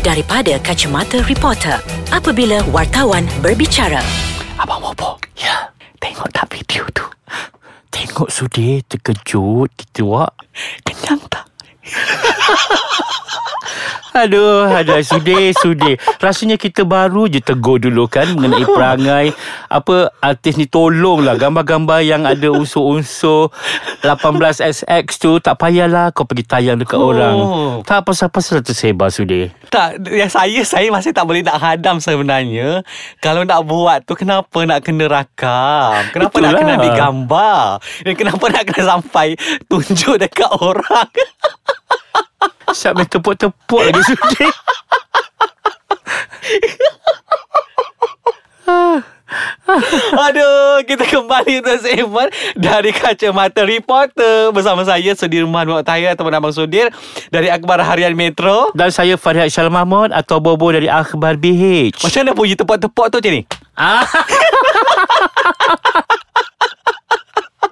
daripada kacamata reporter apabila wartawan berbicara. Abang Bobo Ya Tengok tak video tu? Tengok sudi Terkejut wak Kenyang tak Aduh, ada sudi, sudi. Rasanya kita baru je tegur dulu kan mengenai perangai apa artis ni tolonglah gambar-gambar yang ada unsur-unsur 18SX tu tak payahlah kau pergi tayang dekat Oh. orang. Tak pasal-pasal tersebar sudi. Tak, yang saya saya masih tak boleh nak hadam sebenarnya. Kalau nak buat tu kenapa nak kena rakam? Kenapa Betul nak kena lah. digambar? Dan kenapa nak kena sampai tunjuk dekat orang? Siap main tepuk-tepuk lagi sudi. Aduh, kita kembali untuk segmen dari Kacamata Reporter bersama saya Sudirman Muqtaya ataupun Abang Sudir dari Akhbar Harian Metro. Dan saya Farihat Syal Mahmud atau Bobo dari Akhbar BH. Macam mana bunyi tepuk-tepuk tu macam ni? Ah.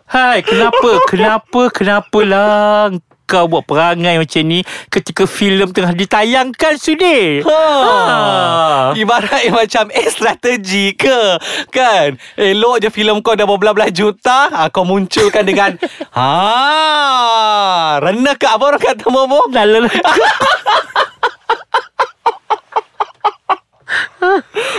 Hai, kenapa? Kenapa? Kenapa lah kau buat perangai macam ni ketika filem tengah ditayangkan Sudi? Ha. Ibarat yang macam Eh strategi ke? Kan? Elok je filem kau Dah berbelah-belah juta ha, Kau munculkan dengan ha, Rena ke apa orang kata Momo Lala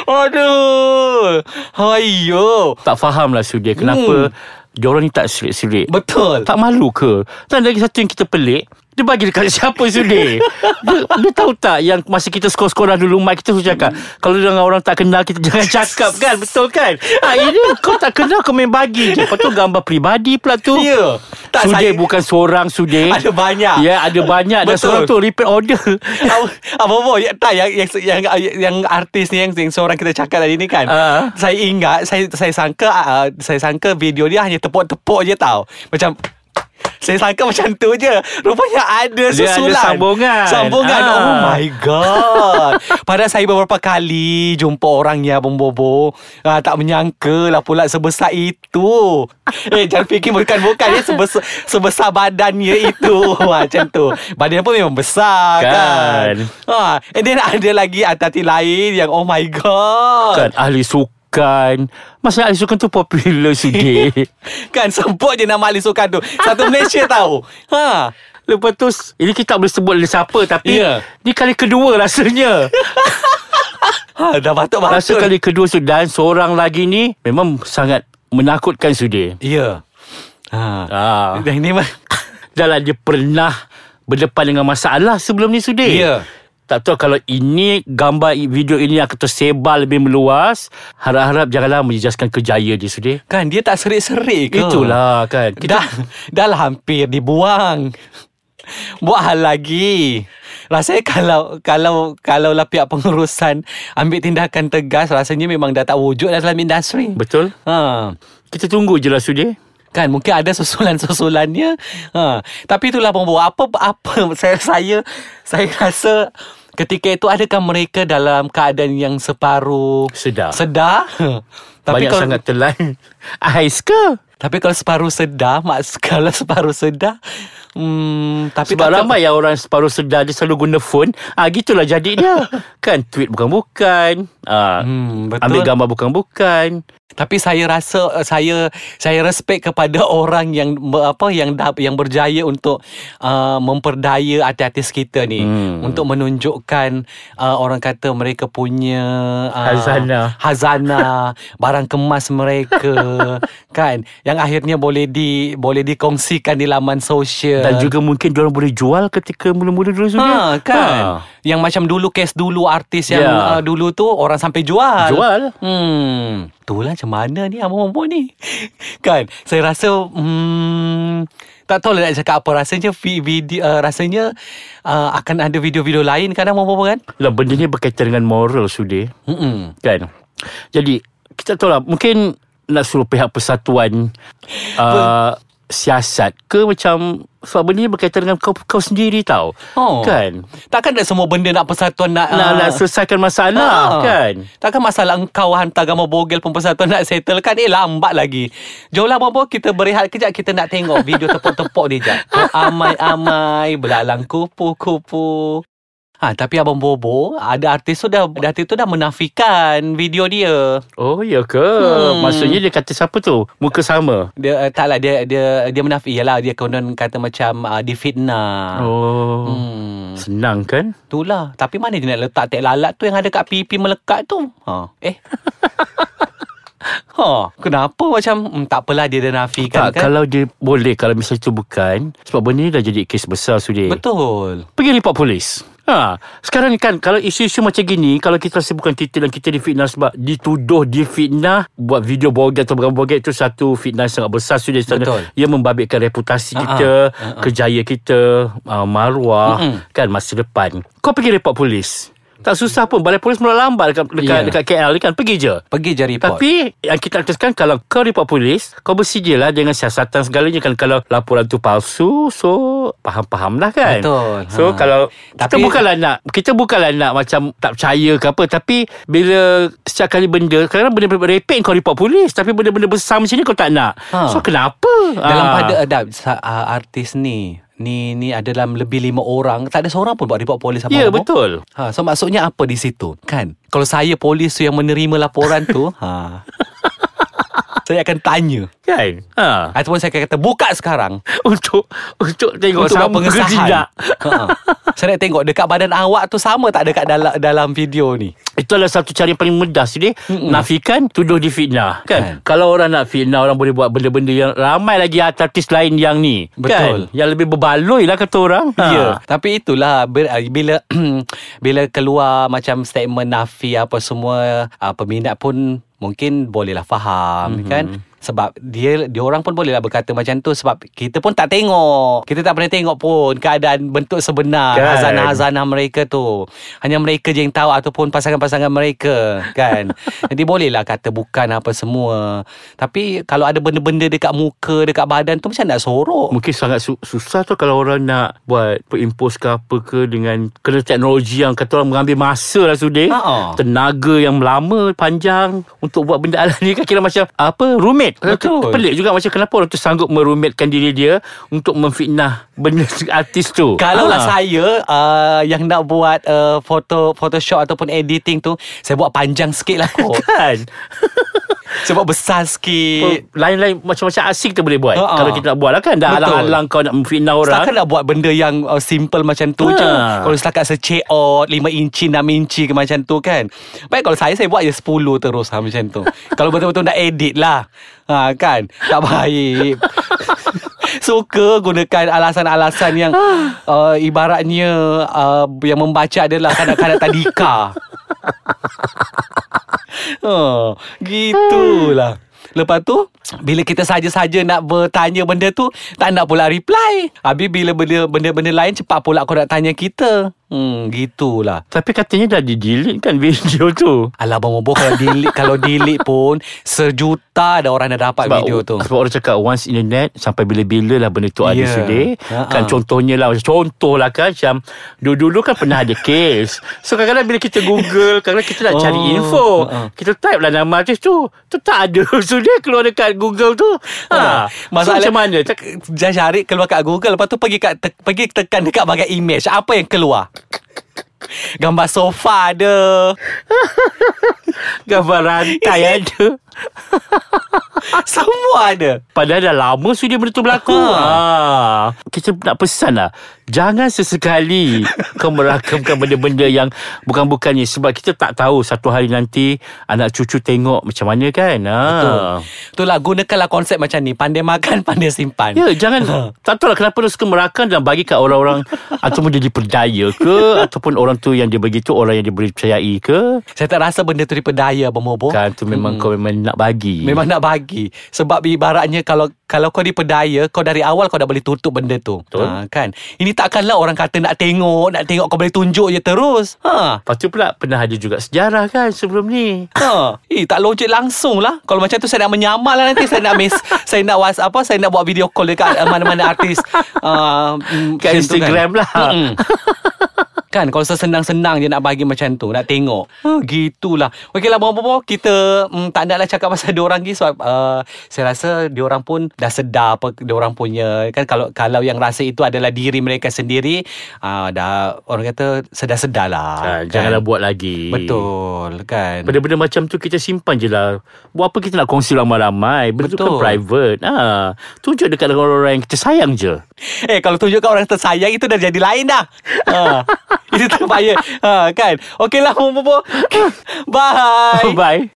Aduh. Hayo Tak faham lah Sudi Kenapa hmm. Diorang ni tak serik-serik Betul Tak malu ke? Dan lagi satu yang kita pelik Dia bagi dekat siapa Sudi? Dia, dia tahu tak Yang masa kita skor-skoran dulu Mak kita suruh cakap Kalau dengan orang tak kenal Kita jangan cakap kan? Betul kan? Ha, Ini kau tak kenal Kau main bagi je. Lepas tu gambar peribadi pula tu. Ya. Tak, Sudir saya- bukan seorang Sudir Ada banyak. Ya ada banyak. Dan seorang tu repeat order. Apa apa ya, tak yang, yang yang yang artis ni yang, yang seorang kita cakap tadi ni kan. Ah. Saya ingat saya saya sangka uh, saya sangka video dia hanya tepuk-tepuk je tau. Macam saya sangka macam tu je. Rupanya ada Dia ada susulan. sambungan. Sambungan. Ah. Oh my god. Padahal saya beberapa kali Jumpa orang yang Abang Bobo ah, Tak menyangka lah pula Sebesar itu. Eh jangan fikir bukan-bukan. Ya, sebesar, sebesar badannya itu. Macam tu. Badan pun memang besar kan, Kan. Ah, And then ada lagi artis lain Yang oh my god. Kan ahli sukan Masa ahli sukan tu popular Sudir Kan sebut je nama ahli sukan tu Satu Malaysia tahu Ha Lepas tu Ini kita tak boleh sebut dia siapa Tapi Ya. Ni kali kedua rasanya Ha, dah batuk-batuk. Rasa kali kedua tu Dan seorang lagi ni Memang sangat Menakutkan Sudir Ya. Ha. ah. Dan ini mah. Dah lah dia pernah Berdepan dengan masalah Sebelum ni Sudir Ya. Tak tahu kalau ini Gambar video ini Akan tersebar lebih meluas Harap-harap janganlah Menjejaskan kejaya dia Sudir Kan dia tak serik-serik ke? Itulah kan Dah, dah lah hampir dibuang. Buat hal lagi. Rasanya kalau kalau kalau lah pihak pengurusan ambil tindakan tegas rasanya memang dah tak wujud dalam industri. Betul Ha. Kita tunggu je lah Sudir Kan mungkin ada susulan-susulannya. Ha. Tapi itulah Bobo. Apa apa saya saya saya rasa ketika itu adakah mereka dalam keadaan yang separuh Sedar. Sedar? Tapi Banyak kalau sangat telan Ais ke? tapi kalau separuh sedar, mak kalau separuh sedar, hmm, tapi Sebab tak ramai yang orang separuh sedar Dia selalu guna phone. Ah, Gitulah jadi dia. Kan tweet bukan-bukan. Ah, Hmm, betul. Ambil gambar bukan-bukan. Tapi saya rasa uh, saya saya respect kepada orang yang apa yang yang berjaya untuk uh, memperdaya artis-artis kita ni. Hmm. untuk menunjukkan uh, orang kata mereka punya uh, Hazanah. hazanah barang kemas mereka. Kan? Yang akhirnya boleh di boleh dikongsikan di laman sosial Dan juga mungkin Diorang boleh jual Ketika mula-mula dulu sudah Ha, kan? Yang macam dulu Kes dulu artis yang Ya. uh, dulu tu Orang sampai jual. Jual. Hmm. Itulah macam mana ni Abang-abang ni? Kan? Saya rasa hmm, Tak tahu lah nak cakap apa. Rasanya vi- video, uh, Rasanya uh, Akan ada video-video lain kan Abang-abang kan? Lah benda ni berkaitan dengan moral sudah Mm-mm. Kan? Jadi Kita tahu lah. Mungkin Nak suruh pihak persatuan uh, Siasat ke macam Sebab benda ni berkaitan dengan kau, kau sendiri tau Oh. Kan? Takkan nak semua benda nak persatuan nak Nak, ah, nak selesaikan masalah Ah. Kan? Takkan masalah engkau hantar gambar bogel pun persatuan nak settle kan? Eh lambat lagi. Jomlah bobo kita berehat kejap Kita nak tengok video tepuk-tepuk dia jap. Amai-amai Belalang kupu-kupu Ha, tapi Abang Bobo, ada artis tu dah, artis tu dah menafikan video dia. Oh ya ke hmm. Maksudnya dia kata siapa tu Muka sama Dia uh, taklah dia dia dia menafi yalah dia konon kata macam uh, difitnah. Oh Hmm. Senang kan Itulah. Tapi mana dia nak letak tek lalat tu yang ada kat pipi melekat tu? Ha. Eh. ha, kenapa macam hmm, tak apalah dia dah nafikan Tak kan? kalau dia boleh Kalau misalnya itu bukan Sebab benda ni dah jadi kes besar sudah Betul. Pergi report polis Ha, sekarang ni kan kalau isu-isu macam gini kalau kita rasa bukan kita dan kita difitnah sebab dituduh difitnah buat video boget atau bukan boget itu satu fitnah yang sangat besar sudah Betul. ia membabitkan reputasi Ha-ha. kita, Ha-ha. kejayaan kita, uh, maruah Mm-mm. kan masa depan. Kau pergi report polis. Tak susah pun balai polis mula lambat dekat dekat, Ya. dekat KL ni kan pergi je. Pergi je report. Tapi yang kita teruskan kalau kau report polis, kau bersedialah dengan siasatan segalanya kan kalau laporan tu palsu, so faham-faham lah kan. Betul. So Ha. kalau kita Tapi- bukanlah nak kita bukanlah nak macam tak percaya ke apa tapi bila setiap kali benda kadang-kadang benda-benda repek kau report polis tapi benda-benda besar macam ni kau tak nak. Ha. So kenapa? Dalam Ah. pada adab artis ni Ni ni ada dalam lebih lima orang Tak ada seorang pun buat report polis apa Ya betul. Ha, so maksudnya apa di situ? Kan? Kalau saya polis tu yang menerima laporan tu, ha. saya akan tanya. Kan? Ha. Ataupun saya akan kata buka sekarang Untuk untuk tengok untuk sama ke pengesahan. tidak. Ha. Saya nak tengok dekat badan awak tu sama tak dekat dalam dalam video ni. Itu adalah satu cara yang paling mudah sini Mm-mm. Nafikan Tuduh difitnah kan? Kan. Kalau orang nak fitnah Orang boleh buat benda-benda yang Ramai lagi artis lain yang ni Betul. kan? Yang lebih berbaloi lah kata orang Ha. Ya, tapi itulah ber- bila bila keluar macam statement nafi apa semua uh, peminat pun mungkin bolehlah faham mm-hmm. kan sebab dia dia orang pun bolehlah berkata macam tu sebab kita pun tak tengok. Kita tak pernah tengok pun keadaan bentuk sebenar Kan. hazanah-hazanah mereka tu. Hanya mereka je yang tahu ataupun pasangan-pasangan mereka kan? Jadi bolehlah kata bukan apa semua. Tapi kalau ada benda-benda dekat muka dekat badan tu macam nak sorok. Mungkin sangat su- susah tu Kalau orang nak Buat perimpos ke apa ke Dengan Kena teknologi yang Kata orang mengambil masa lah sudah. Tenaga yang lama Panjang Untuk buat benda ala ni kan Kira macam Apa Rumit Betul. Pelik juga macam Kenapa orang tu sanggup Merumitkan diri dia Untuk memfitnah Benda artis tu Kalau lah Ha. saya uh, yang nak buat uh, foto Photoshop ataupun editing tu, saya buat panjang sikit lah kot. Kan buat besar sikit. Lain-lain Macam-macam asing kita boleh buat Ha-ha. Kalau kita nak buat lah kan Dah Betul. alang-alang kau nak memfitnah orang Takkan nak buat benda yang uh, simple macam tu Ha. je. Kalau setakat secekot, 5 inci, 6 inci ke macam tu kan. Baik kalau saya, saya buat je 10 terus ha, macam tu. kalau betul-betul nak edit lah. Ha, kan? Tak baik. Suka gunakan alasan-alasan yang uh, ibaratnya uh, yang membaca adalah kanak-kanak tadika. oh, gitulah. Lepas tu Bila kita saja-saja nak bertanya benda tu Tak nak pula reply. Habis bila benda- benda-benda lain Cepat pula kau nak tanya kita. Hmm gitulah. Tapi katanya dah di-delete kan video tu? Alah Abang Bobo kalau delete Kalau delete pun Sejuta dah orang dah dapat sebab, video tu. Sebab orang cakap Once internet Sampai bila-bila lah Benda tu ada Ya. sudah. Ha-ha. Kan contohnya lah Contoh lah kan Macam Dulu-dulu kan pernah ada case So kadang-kadang bila kita google Kadang-kadang kita nak Oh, cari info ha-ha. Kita type lah nama artis tu Tu tak ada Sudah keluar dekat google tu. Ha. Masalah so, macam mana? Jangan cari keluar kat Google Lepas tu pergi kat te- pergi tekan dekat bahagian image Apa yang keluar? Gambar sofa ada. Gambar rantai ada Semua ada Padahal dah lama sudah benda tu berlaku. ha. Kita nak pesan lah. Jangan sesekali kau merakamkan benda-benda yang bukan-bukannya. Sebab kita tak tahu satu hari nanti anak cucu tengok macam mana kan. Ha. Betul. Itulah gunakanlah konsep macam ni Pandai makan Pandai simpan Ya, jangan tak tahu lah kenapa dia suka merakam dan bagi kat orang-orang ataupun dia diperdaya ke ataupun orang tu yang dia begitu orang yang dia boleh percayai ke. Saya tak rasa benda tu diperdaya Abang Bobo Kan tu memang kau memang nak bagi. Memang nak bagi Sebab ibaratnya Kalau kalau kau diperdaya Kau dari awal kau dah boleh tutup benda tu Betul. ha, kan? Ini takkanlah orang kata nak tengok Nak tengok kau boleh tunjuk je terus ha. Lepas tu pula pernah ada juga sejarah kan sebelum ni. Ha. Eh, tak logik langsung lah Kalau macam tu saya nak menyamal lah nanti Saya nak miss Saya nak was, apa Saya nak buat video call dekat mana-mana artis uh, mm, Kat tu Instagram lah. Mm-mm. Kan kalau sesenang-senang je nak bagi macam tu Nak tengok. Ha, Gitulah. Okeylah bobo Kita mm, tak naklah cakap pasal diorang lagi Sebab uh, Saya rasa diorang pun Dah sedar apa Diorang punya. Kan kalau kalau yang rasa itu adalah diri mereka sendiri uh, Dah Orang kata Sedar-sedar lah. Ha, Janganlah buat lagi. Betul kan? Benda-benda macam tu kita simpan je lah. Buat apa kita nak kongsi ramai-ramai? Benda tu kan Betul. private. Ha, Tunjuk dekat orang-orang yang kita sayang je. Eh kalau tunjukkan orang tersayang Itu dah jadi lain dah. Ha, Itu tak payah. Ha, Kan? Okeylah bobo Bye. Bye